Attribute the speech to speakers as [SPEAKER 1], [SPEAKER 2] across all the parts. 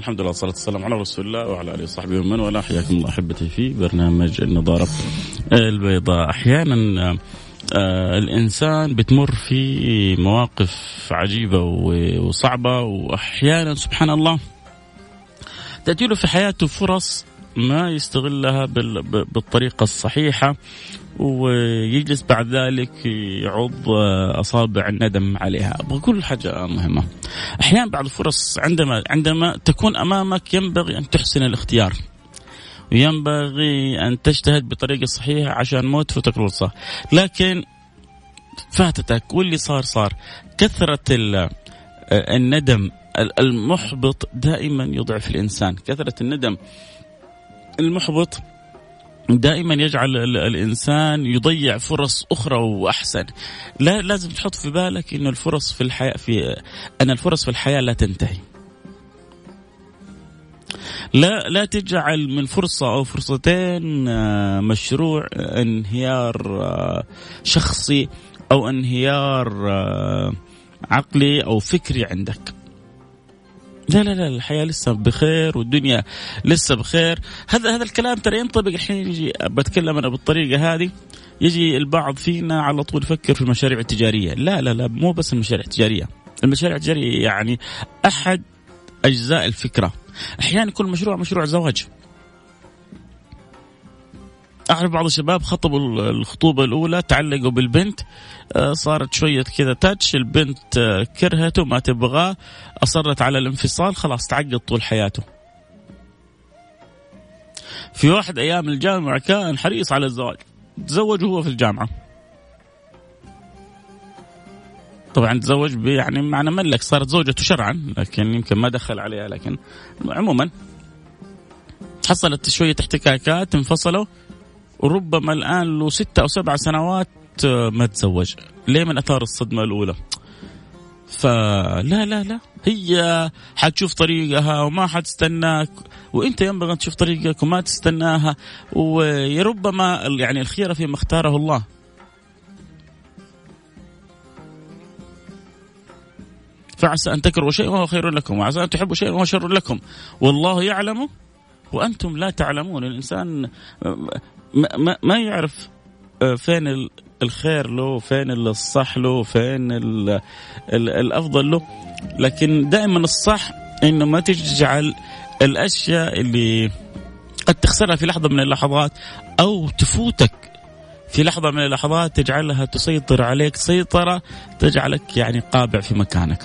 [SPEAKER 1] الحمد لله والصلاة والسلام على رسول الله وعلى آله وصحبه ومن والاه. حياكم الله أحبتي في برنامج النظارة. البيضاء أحيانا آه الإنسان بتمر في مواقف عجيبة وصعبة وأحيانا سبحان الله تأتي له في حياته فرص ما يستغلها بالطريقة الصحيحة. ويجلس بعد ذلك يعض أصابع الندم عليها. أبغى حاجة مهمة. أحيانا بعض الفرص عندما عندما تكون أمامك ينبغي أن تحسن الاختيار. وينبغي أن تجتهد بطريقة صحيحة عشان ما تفوتك الفرصه لكن فاتتك واللي صار صار. كثرة الندم المحبط دائما يضعف الإنسان. كثرة الندم المحبط دائما يجعل الإنسان يضيع فرص أخرى وأحسن. لا لازم تحط في بالك ان الفرص في الحياة في أن الفرص في الحياة لا تنتهي. لا لا تجعل من فرصة أو فرصتين آه، مشروع انهيار آه، شخصي أو انهيار آه، عقلي أو فكري عندك. لا لا لا الحياة لسه بخير والدنيا لسه بخير. هذا هذا الكلام ترى ينطبق الحين يجي بتكلم أنا بالطريقة هذه يجي البعض فينا على طول يفكر في المشاريع التجارية. لا لا لا مو بس المشاريع التجارية. المشاريع التجارية يعني أحد أجزاء الفكرة. أحيانا يكون مشروع مشروع زواج. أعرف بعض الشباب خطبوا الخطوبة الأولى تعلقوا بالبنت آه، صارت شوية كذا تاتش البنت آه، كرهته ما تبغاه أصرت على الانفصال خلاص تعقد طول حياته. في واحد أيام الجامعة كان حريص على الزواج تزوج وهو في الجامعة. طبعا تزوج يعني معنى ملك صارت زوجته شرعا لكن يمكن ما دخل عليها لكن عموما حصلت شوية احتكاكات انفصلوا. وربما الآن له ستة أو سبع سنوات آه، ما تزوج. ليه من أثار الصدمة الأولى؟ فلا لا لا هي حتشوف طريقها وما حتستناك وإنت ينبغي أن تشوف طريقك وما تستناها وربما يعني الخيره فيما اختاره الله. فعسى أن تكرهوا شيئا وهو خير لكم وعسى أن تحبوا شيئا وهو شر لكم. والله يعلم وأنتم لا تعلمون. الإنسان ما, ما, يعرف آه، فين الخير له فين الصح له فين ال ال الأفضل له. لكن دائما الصح إنه ما تجعل الأشياء اللي قد تخسرها في لحظة من اللحظات أو تفوتك في لحظة من اللحظات تجعلها تسيطر عليك. سيطرة تجعلك يعني قابع في مكانك.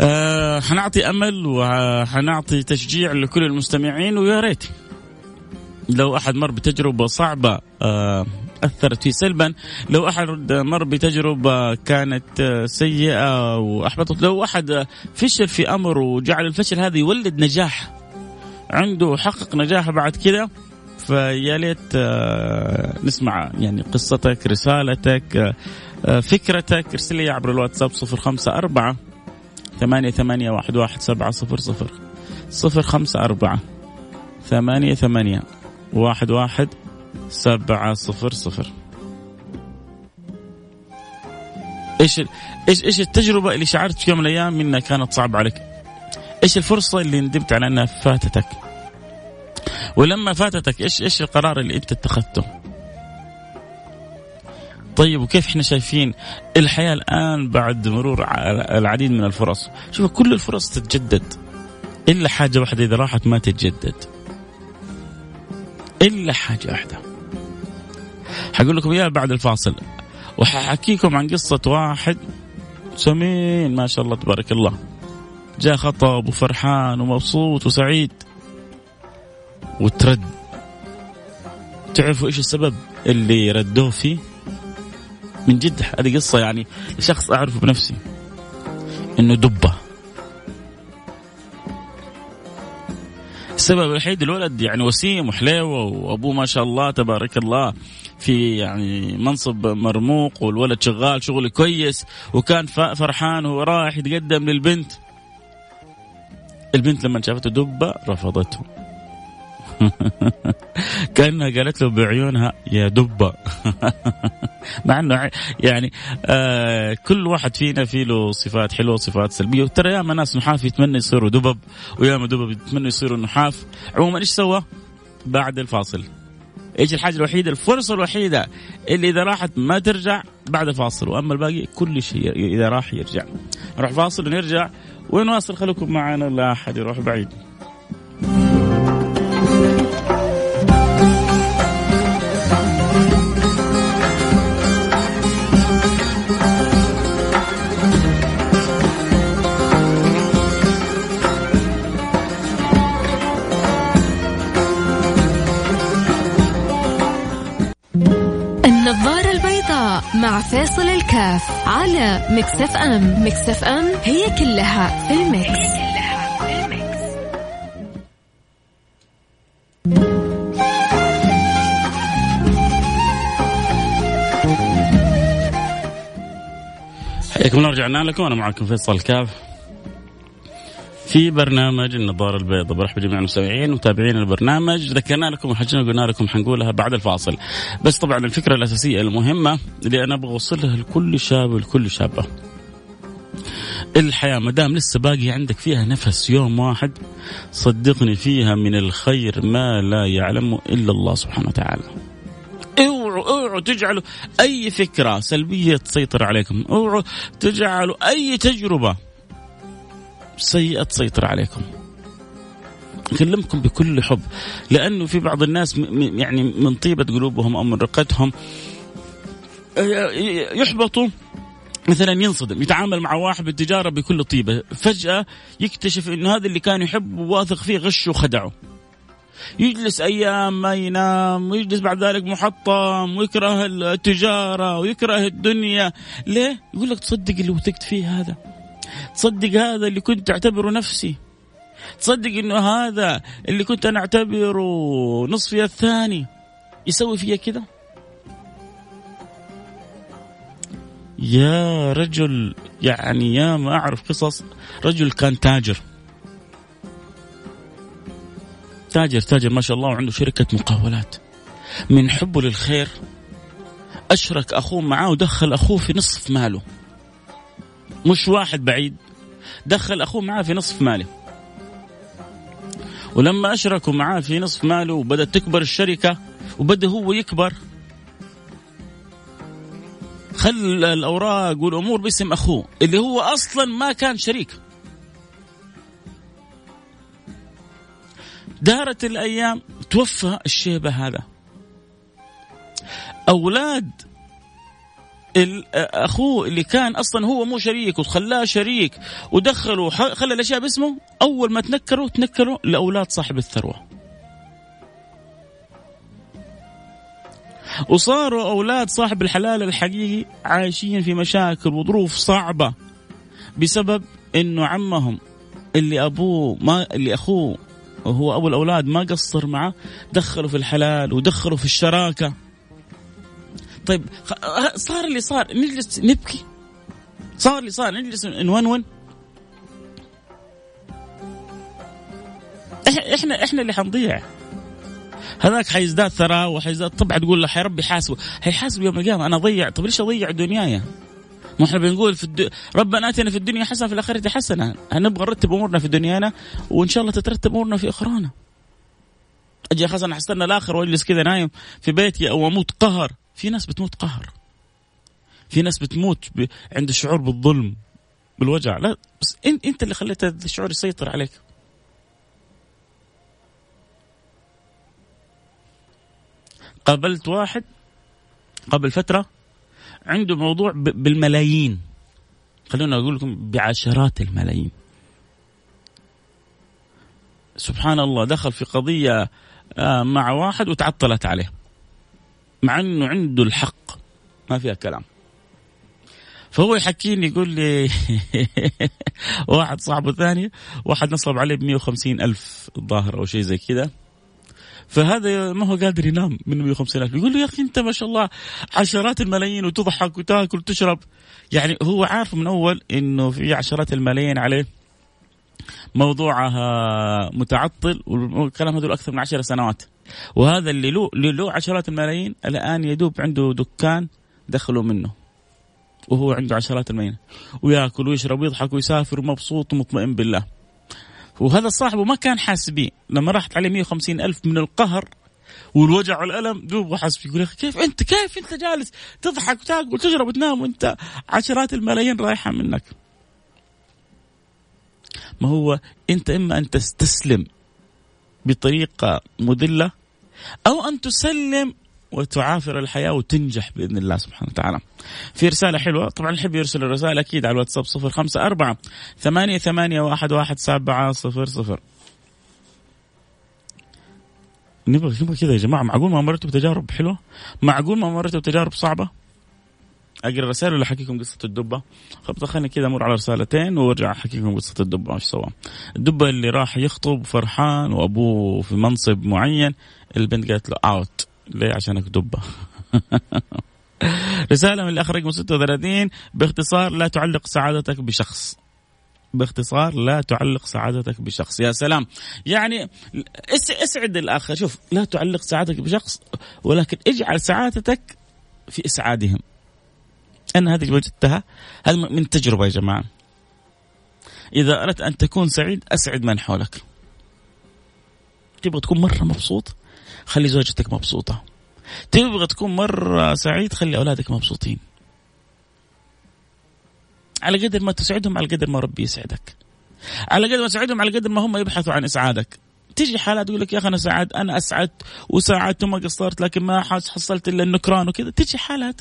[SPEAKER 1] آه حنعطي أمل وحنعطي تشجيع لكل المستمعين ويا ريت. لو أحد مر بتجربة صعبة آه أثرت فيه سلبا لو أحد مر بتجربة كانت آه، سيئة وأحبطت لو أحد فشل في أمر وجعل الفشل هذا يولد نجاح عنده حقق نجاح بعد كذا فيا ليت آه، نسمع يعني قصتك رسالتك آه، فكرتك. ارسل لي عبر الواتساب 054 ثمانية ثمانية واحد واحد سبعة صفر صفر. صفر خمسة أربعة ثمانية ثمانية واحد واحد سبعة صفر صفر إيش إيش إيش التجربة اللي شعرت في يوم من الأيام إنها كانت صعبة عليك؟ إيش الفرصة اللي ندمت على إنها فاتتك؟ ولما فاتتك إيش إيش القرار اللي أنت اتخذته؟ طيب وكيف إحنا شايفين الحياة الآن بعد مرور العديد من الفرص شوف كل الفرص تتجدد إلا حاجة واحدة إذا راحت ما تتجدد إلا حاجة واحدة. حقول لكم إياها بعد الفاصل. وححكيكم عن قصة واحد سمين ما شاء الله تبارك الله. جاء خطب وفرحان ومبسوط وسعيد. وترد. تعرفوا إيش السبب اللي ردوه فيه؟ من جد هذه قصة يعني شخص أعرفه بنفسي. إنه دبة. السبب الوحيد الولد يعني وسيم وحليوه وأبوه ما شاء الله تبارك الله في يعني منصب مرموق والولد شغال شغل كويس وكان فرحان وهو رايح يتقدم للبنت. البنت لما شافته دبة رفضته. كانها قالت له بعيونها يا دبة. مع إنه يعني آه كل واحد فينا في له صفات حلوة وصفات سلبية. وترى ياما ناس نحاف يتمنى يصيروا دبب وياما دبب يتمنى يصيروا نحاف. عموما إيش سوى؟ بعد الفاصل. إيش الحاجة الوحيدة الفرصة الوحيدة اللي إذا راحت ما ترجع بعد الفاصل. وأما الباقي كل شيء إذا راح يرجع. نروح فاصل ونرجع ونواصل. خليكم معنا لا أحد يروح بعيد.
[SPEAKER 2] مع فيصل الكاف على Mix FM. Mix FM هي كلها في ال Mix.
[SPEAKER 1] حياكم الله رجعنا لكم. أنا معكم فيصل كاف في برنامج النظارة البيضاء. برحب بجميع المستمعين ومتابعين البرنامج. ذكرنا لكم وحجنا قلنا لكم حنقولها بعد الفاصل. بس طبعا الفكرة الأساسية المهمة اللي أنا أبغى أوصلها لكل شاب ولكل شابة. الحياة ما دام لسه باقي عندك فيها نفس يوم واحد صدقني فيها من الخير ما لا يعلمه إلا الله سبحانه وتعالى. اوعوا اوعوا تجعلوا أي فكرة سلبية تسيطر عليكم. اوعوا تجعلوا أي تجربة سيئة تسيطر عليكم. أكلمكم بكل حب. لأنه في بعض الناس يعني من طيبة قلوبهم أو من رقتهم يحبطوا مثلا ينصدم يتعامل مع واحد بالتجارة بكل طيبة. فجأة يكتشف أنه هذا اللي كان يحب وواثق فيه غشه وخدعه. يجلس أيام ما ينام ويجلس بعد ذلك محطم ويكره التجارة ويكره الدنيا. ليه؟ يقول لك تصدق اللي وثقت فيه هذا. تصدق هذا اللي كنت أعتبره نفسي. تصدق إنه هذا اللي كنت أنا أعتبره نصفي الثاني يسوي فيا كذا؟ يا رجل يعني يا ما أعرف قصص رجل كان تاجر. تاجر تاجر ما شاء الله وعنده شركة مقاولات. من حبه للخير أشرك أخوه معاه ودخل أخوه في نصف ماله. مش واحد بعيد. دخل أخوه معاه في نصف ماله. ولما أشركوا معاه في نصف ماله وبدأت تكبر الشركة وبدأ هو يكبر. خلى الأوراق والأمور باسم أخوه اللي هو أصلا ما كان شريك. دارت الأيام توفى الشيبة هذا. أولاد أخوه اللي كان أصلا هو مو شريك وخلاه شريك ودخلوا خلى الأشياء باسمه أول ما تنكروا تنكروا لأولاد صاحب الثروة. وصاروا أولاد صاحب الحلال الحقيقي عايشين في مشاكل وظروف صعبة بسبب إنه عمهم اللي أبوه ما اللي أخوه وهو أبو الأولاد ما قصر معه دخلوا في الحلال ودخلوا في الشراكة طيب صار اللي صار نجلس نبكي. صار اللي صار نجلس نونون. إحنا إحنا اللي حنضيع. هذاك حيزداد ثراء وحيزداد طبعا تقول له يا ربي حاسبه حيحاسب يوم القيامة. أنا اضيع طب ليش أضيع دنياي؟ ما إحنا بنقول في الد... ربنا اتنا في الدنيا حسنة في الآخرة حسنة. نبغى نرتب أمورنا في دنيانا وإن شاء الله تترتب أمورنا في أخرانا. أجي خلاص أنا حستنى الآخر وأجلس كذا نايم في بيتي أو أموت قهر. في ناس بتموت قهر. في ناس بتموت ب... عند الشعور بالظلم بالوجع. لا بس انت إنت اللي خليت هذا الشعور يسيطر عليك. قابلت واحد قبل فترة عنده موضوع بالملايين. خلونا أقول لكم بعشرات الملايين. سبحان الله دخل في قضية آه، مع واحد وتعطلت عليه. مع إنه عنده الحق. ما فيها كلام. فهو يحكيني يقول لي واحد صاحبه ثاني واحد نصب عليه ب 150 ألف الظاهر أو شيء زي كذا. فهذا ما هو قادر ينام من 150 ألف. يقول له يا أخي أنت ما شاء الله عشرات الملايين وتضحك وتاكل وتشرب. يعني هو عارف من أول أنه في عشرات الملايين عليه موضوعها متعطل والكلام هذول أكثر من عشر سنوات. وهذا اللي له له عشرات الملايين الآن يدوب عنده دكان دخلوا منه. وهو عنده عشرات الملايين. وياكل ويشرب ويضحك ويسافر ومبسوط ومطمئن بالله. وهذا صاحبه ما كان حاس بيه لما راحت عليه 150 ألف من القهر والوجع والألم دوب وحس يقول يا أخي كيف أنت كيف أنت جالس تضحك وتاكل وتشرب وتنام وأنت عشرات الملايين رايحة منك؟ ما هو أنت إما أن تستسلم بطريقة مذلة أو أن تسلم وتعافر الحياة وتنجح بإذن الله سبحانه وتعالى. في رسالة حلوة طبعا الحب يرسل الرسائل أكيد على الواتساب صفر خمسة أربعة ثمانية ثمانية واحد واحد سبعة صفر صفر. نبغى نبغى كذا يا جماعة معقول ما مرتوا بتجارب حلوة؟ معقول ما مرتوا بتجارب صعبة؟ أقرأ الرسائل ولا احكيكم قصة الدبة؟ خب خليني كذا أمر على رسالتين وأرجع أحكيكم قصة الدبة إيش سوى. الدبة اللي راح يخطب فرحان وأبوه في منصب معين البنت قالت له اوت ليه؟ عشانك دبة. رسالة من الأخ رقم 36 باختصار لا تعلق سعادتك بشخص. باختصار لا تعلق سعادتك بشخص. يا سلام. يعني اسعد الآخر. شوف لا تعلق سعادتك بشخص ولكن اجعل سعادتك في إسعادهم. أنا هذه وجدتها هذا من تجربة يا جماعة. إذا أردت أن تكون سعيد أسعد من حولك. تبغى تكون مرة مبسوط؟ خلي زوجتك مبسوطة. تبغى تكون مرة سعيد خلي أولادك مبسوطين. على قدر ما تسعدهم على قدر ما ربي يسعدك. على قدر ما تسعدهم على قدر ما هم يبحثوا عن إسعادك. تيجي حالات تقول لك يا أخي أنا سعد أنا أسعدت وساعدت وما قصرت لكن ما حصلت إلا النكران وكذا. تيجي حالات.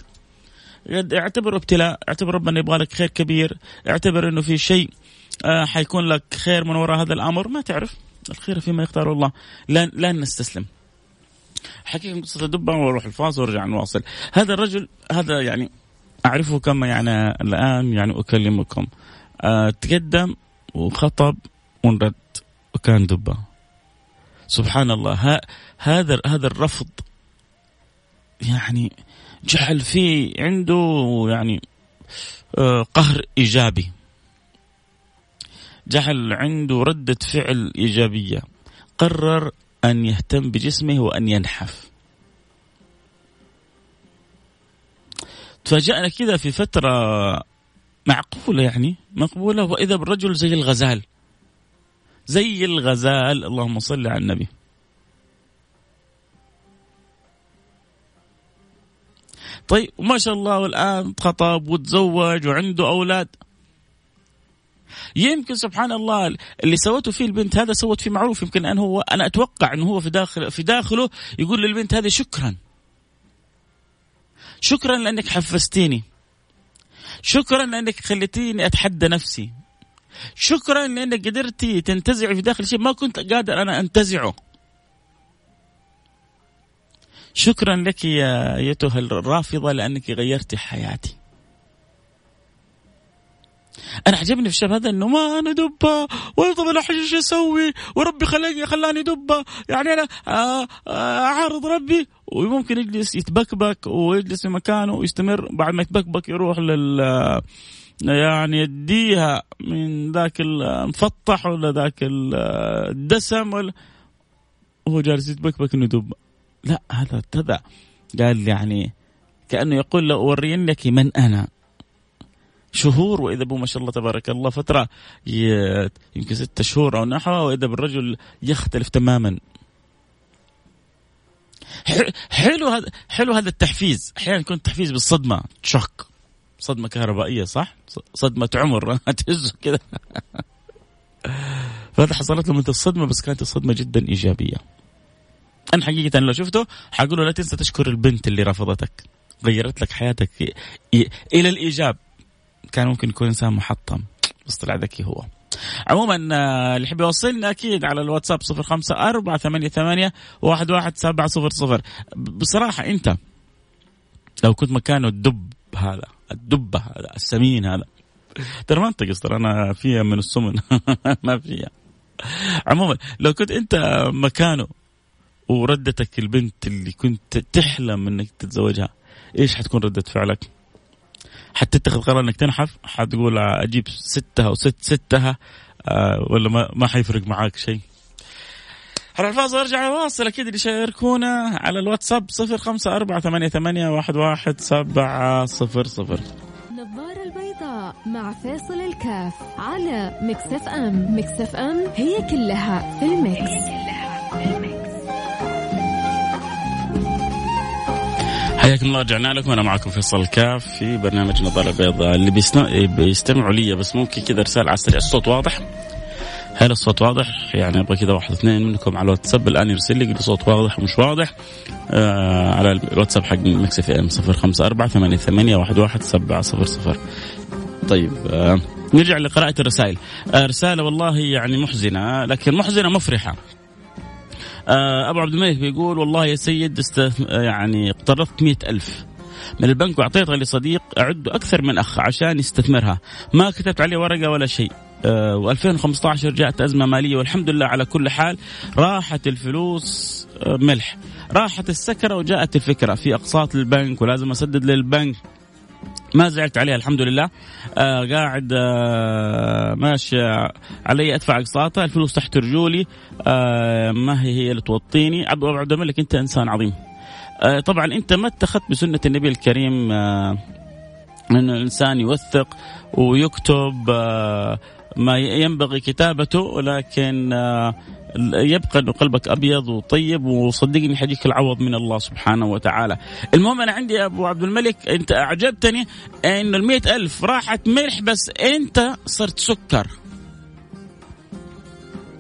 [SPEAKER 1] اعتبر ابتلاء اعتبر ربنا يبغى لك خير كبير اعتبر إنه في شيء آه حيكون لك خير من وراء هذا الأمر. ما تعرف الخير فيما يختار الله. لا لا نستسلم. حكيكم قصة الدبة وأروح الفاصل وأرجع نواصل. هذا الرجل هذا يعني أعرفه كما يعني الآن يعني أكلمكم. أه تقدم وخطب ونرد وكان دبة. سبحان الله. ها هذا هذا الرفض يعني جعل فيه عنده يعني أه قهر إيجابي. جعل عنده ردة فعل إيجابية. قرر أن يهتم بجسمه وأن ينحف. تفاجأنا كذا في فترة معقولة يعني مقبولة وإذا بالرجل زي الغزال. زي الغزال اللهم صل على النبي. طيب ما شاء الله والآن خطب وتزوج وعنده أولاد. يمكن سبحان الله اللي سوته فيه البنت هذا سوت فيه معروف. يمكن أن هو أنا أتوقع إنه هو في داخل في داخله يقول للبنت هذه شكرا. شكرا لأنك حفزتيني. شكرا لأنك خليتيني أتحدى نفسي. شكرا لأنك قدرتي تنتزعي في داخل شيء ما كنت قادر أنا أنتزعه. شكرا لك يا أيتها الرافضة لأنك غيرتي حياتي. أنا عجبني في الشاب هذا إنه ما أنا دبة ولا طب أنا إيش أسوي وربي خلاني خلاني دبة. يعني أنا آه، آه، أعارض ربي وممكن يجلس يتبكبك ويجلس في مكانه ويستمر. بعد ما يتبكبك يروح لل يعني يديها من ذاك المفطح ولا ذاك الدسم ولا وهو جالس يتبكبك إنه دب لا هذا ابتدى قال يعني كأنه يقول له أورينك من أنا. شهور وإذا بو ما شاء الله تبارك الله فترة يمكن ستة شهور أو نحوه وإذا بالرجل يختلف تماما. حلو هذا حلو هذا التحفيز. أحيانا يكون التحفيز بالصدمة. شوك. صدمة كهربائية صح؟ صدمة عمر. تهزه كذا فهذا حصلت له مثل الصدمة بس كانت الصدمة جدا إيجابية. أنا حقيقة لو شفته حقول له لا تنسى تشكر البنت اللي رفضتك. غيرت لك حياتك. إلى الإيجاب. كان ممكن يكون إنسان محطم. بس طلع ذكي هو. عموما آه، اللي يحب يوصلنا أكيد على الواتساب صفر خمسة أربعة ثمانية ثمانية واحد واحد سبعة صفر صفر. بصراحة أنت لو كنت مكانه الدب هذا الدبه هذا السمين هذا. ترى ما انت قصر أنا فيها من السمن. ما فيها. عموما لو كنت أنت مكانه وردتك البنت اللي كنت تحلم إنك تتزوجها إيش حتكون ردة فعلك؟ حتتخذ قرار إنك تنحف؟ حتقول أجيب ستها وست ستها آه ولا ما ما حيفرق معاك شيء؟ الفاظ أرجع واصل أكيد اللي يشاركونا على الواتساب صفر خمسة أربعة ثمانية, ثمانية واحد, واحد سبعة صفر صفر.
[SPEAKER 2] نظارة البيضاء مع فيصل الكاف على Mix FM Mix FM. هي كلها في ال Mix, هي كلها في ال Mix.
[SPEAKER 1] حياكم الله رجعنا لكم. أنا معكم فيصل الكاف في برنامج نظارة البيضاء اللي بيستمعوا لي بس ممكن كذا رسالة على السريع. الصوت واضح؟ هل الصوت واضح؟ يعني أبغى كذا واحد اثنين منكم على الواتساب. الآن يرسل لي صوت واضح ومش واضح. آه على الواتساب حق Mix FM 054 88 واحد سبعة صفر صفر. طيب آه نرجع لقراءة الرسائل. آه رسالة والله يعني محزنة لكن محزنة مفرحة. آه أبو عبد الملك بيقول والله يا سيد استث... يعني اقترضت مئة ألف. من البنك واعطيتها لصديق أعده أكثر من أخ عشان يستثمرها. ما كتبت عليه ورقة ولا شيء. آه و2015 جاءت أزمة مالية والحمد لله على كل حال راحت الفلوس آه ملح. راحت السكرة وجاءت الفكرة في أقساط للبنك ولازم أسدد للبنك. ما زعلت عليها الحمد لله. آه قاعد آه ماشي علي ادفع اقساطها. الفلوس تحت رجولي. آه ما هي هي اللي توطيني. عبد الملك أنت إنسان عظيم. آه طبعا أنت ما اتخذت بسنة النبي الكريم آه أن الإنسان يوثق ويكتب آه ما ينبغي كتابته ولكن آه يبقى إنه قلبك أبيض وطيب وصدقني حيجيك العوض من الله سبحانه وتعالى. المهم أنا عندي يا أبو عبد الملك أنت أعجبتني انه ال ألف راحت ملح بس أنت صرت سكر.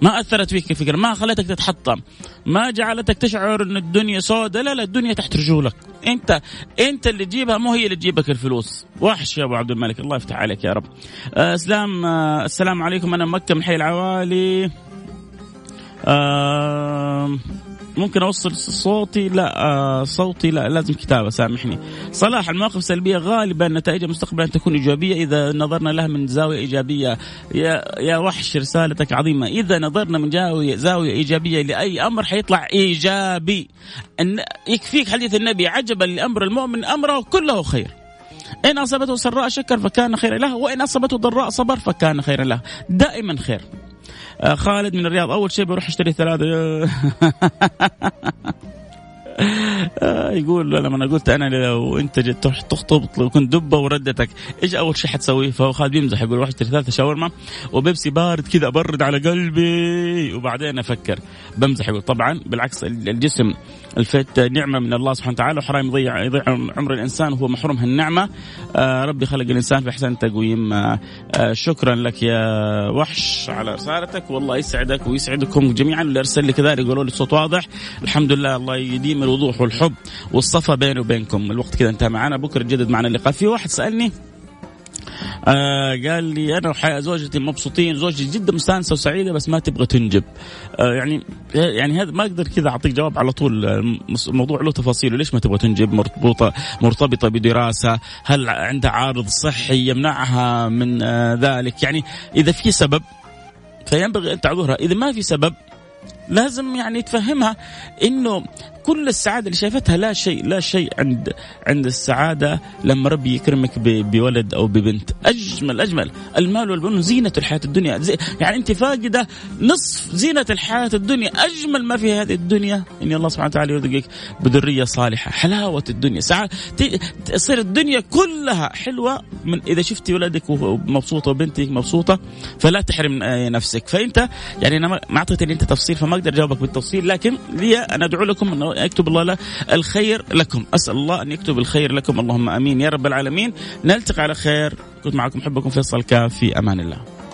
[SPEAKER 1] ما أثرت فيك الفكرة، ما خلتك تتحطم، ما جعلتك تشعر إن الدنيا سوداء، لا لا الدنيا تحت رجولك، أنت أنت اللي تجيبها مو هي اللي تجيبك الفلوس، وحش يا أبو عبد الملك، الله يفتح عليك يا رب. آه اسلام آه السلام عليكم أنا مكة من حي العوالي. ممكن أوصل صوتي؟ لا آه صوتي لا لازم كتابة سامحني. صلاح المواقف السلبية غالبا نتائجها مستقبلا تكون إيجابية إذا نظرنا لها من زاوية إيجابية. يا يا وحش رسالتك عظيمة. إذا نظرنا من زاويه زاوية إيجابية لأي أمر حيطلع إيجابي. إن يكفيك حديث النبي عجبا لأمر المؤمن أمره كله خير. إن أصابته سراء شكر فكان خيرا له وإن أصابته ضراء صبر فكان خيرا له. دائما خير. خالد من الرياض. أول شيء بروح اشتري ثلاثة. آه، يقول لما أنا قلت أنا لو أنت تروح تخطب لو كنت دبة وردتك إيش أول شيء حتسويه؟ فهو خالد بيمزح يقول روح اشتري ثلاثة شاورما وبيبسي بارد كذا أبرد على قلبي. وبعدين أفكر بمزح يقول طبعا بالعكس الجسم الفت نعمة من الله سبحانه وتعالى وحرام يضيع يضيع عمر الإنسان وهو محروم هالنعمة. آه ربي خلق الإنسان في أحسن تقويم. آه آه شكرا لك يا وحش على رسالتك والله يسعدك ويسعدكم جميعا. اللي أرسل لي كذلك يقولوا لي الصوت واضح. الحمد لله الله يديم الوضوح والحب والصفا بيني وبينكم. الوقت كذا انتهى معنا. بكرة جدد معنا اللقاء. في واحد سألني آه قال لي أنا وزوجتي مبسوطين زوجتي جدا مستانسة وسعيدة بس ما تبغى تنجب. آه يعني يعني هذا ما أقدر كذا أعطيك جواب على طول. الموضوع له تفاصيل. ليش ما تبغى تنجب؟ مرتبطة مرتبطة بدراسة. هل عندها عارض صحي يمنعها من آه ذلك؟ يعني إذا في سبب فينبغي أن تعذرها. إذا ما في سبب لازم يعني تفهمها إنه كل السعادة اللي شايفتها لا شيء لا شيء عند عند السعادة لما ربي يكرمك بولد أو ببنت. أجمل أجمل. المال والبنون زينة الحياة الدنيا. يعني أنت فاقدة نصف زينة الحياة الدنيا. أجمل ما في هذه الدنيا. ان الله سبحانه وتعالى يرزقك بذرية صالحة. حلاوة الدنيا. سعاده تصير الدنيا كلها حلوة من إذا شفتي ولدك مبسوطه وبنتك مبسوطة فلا تحرم نفسك. فأنت يعني أنا ما أعطيتني أنت تفصيل فما أقدر أجاوبك بالتفصيل لكن لي أنا أدعو لكم إنه يكتب الله له الخير لكم. أسأل الله أن يكتب الخير لكم. اللهم آمين. يا رب العالمين. نلتقي على خير. كنت معكم حبكم فيصل كاف. في أمان الله.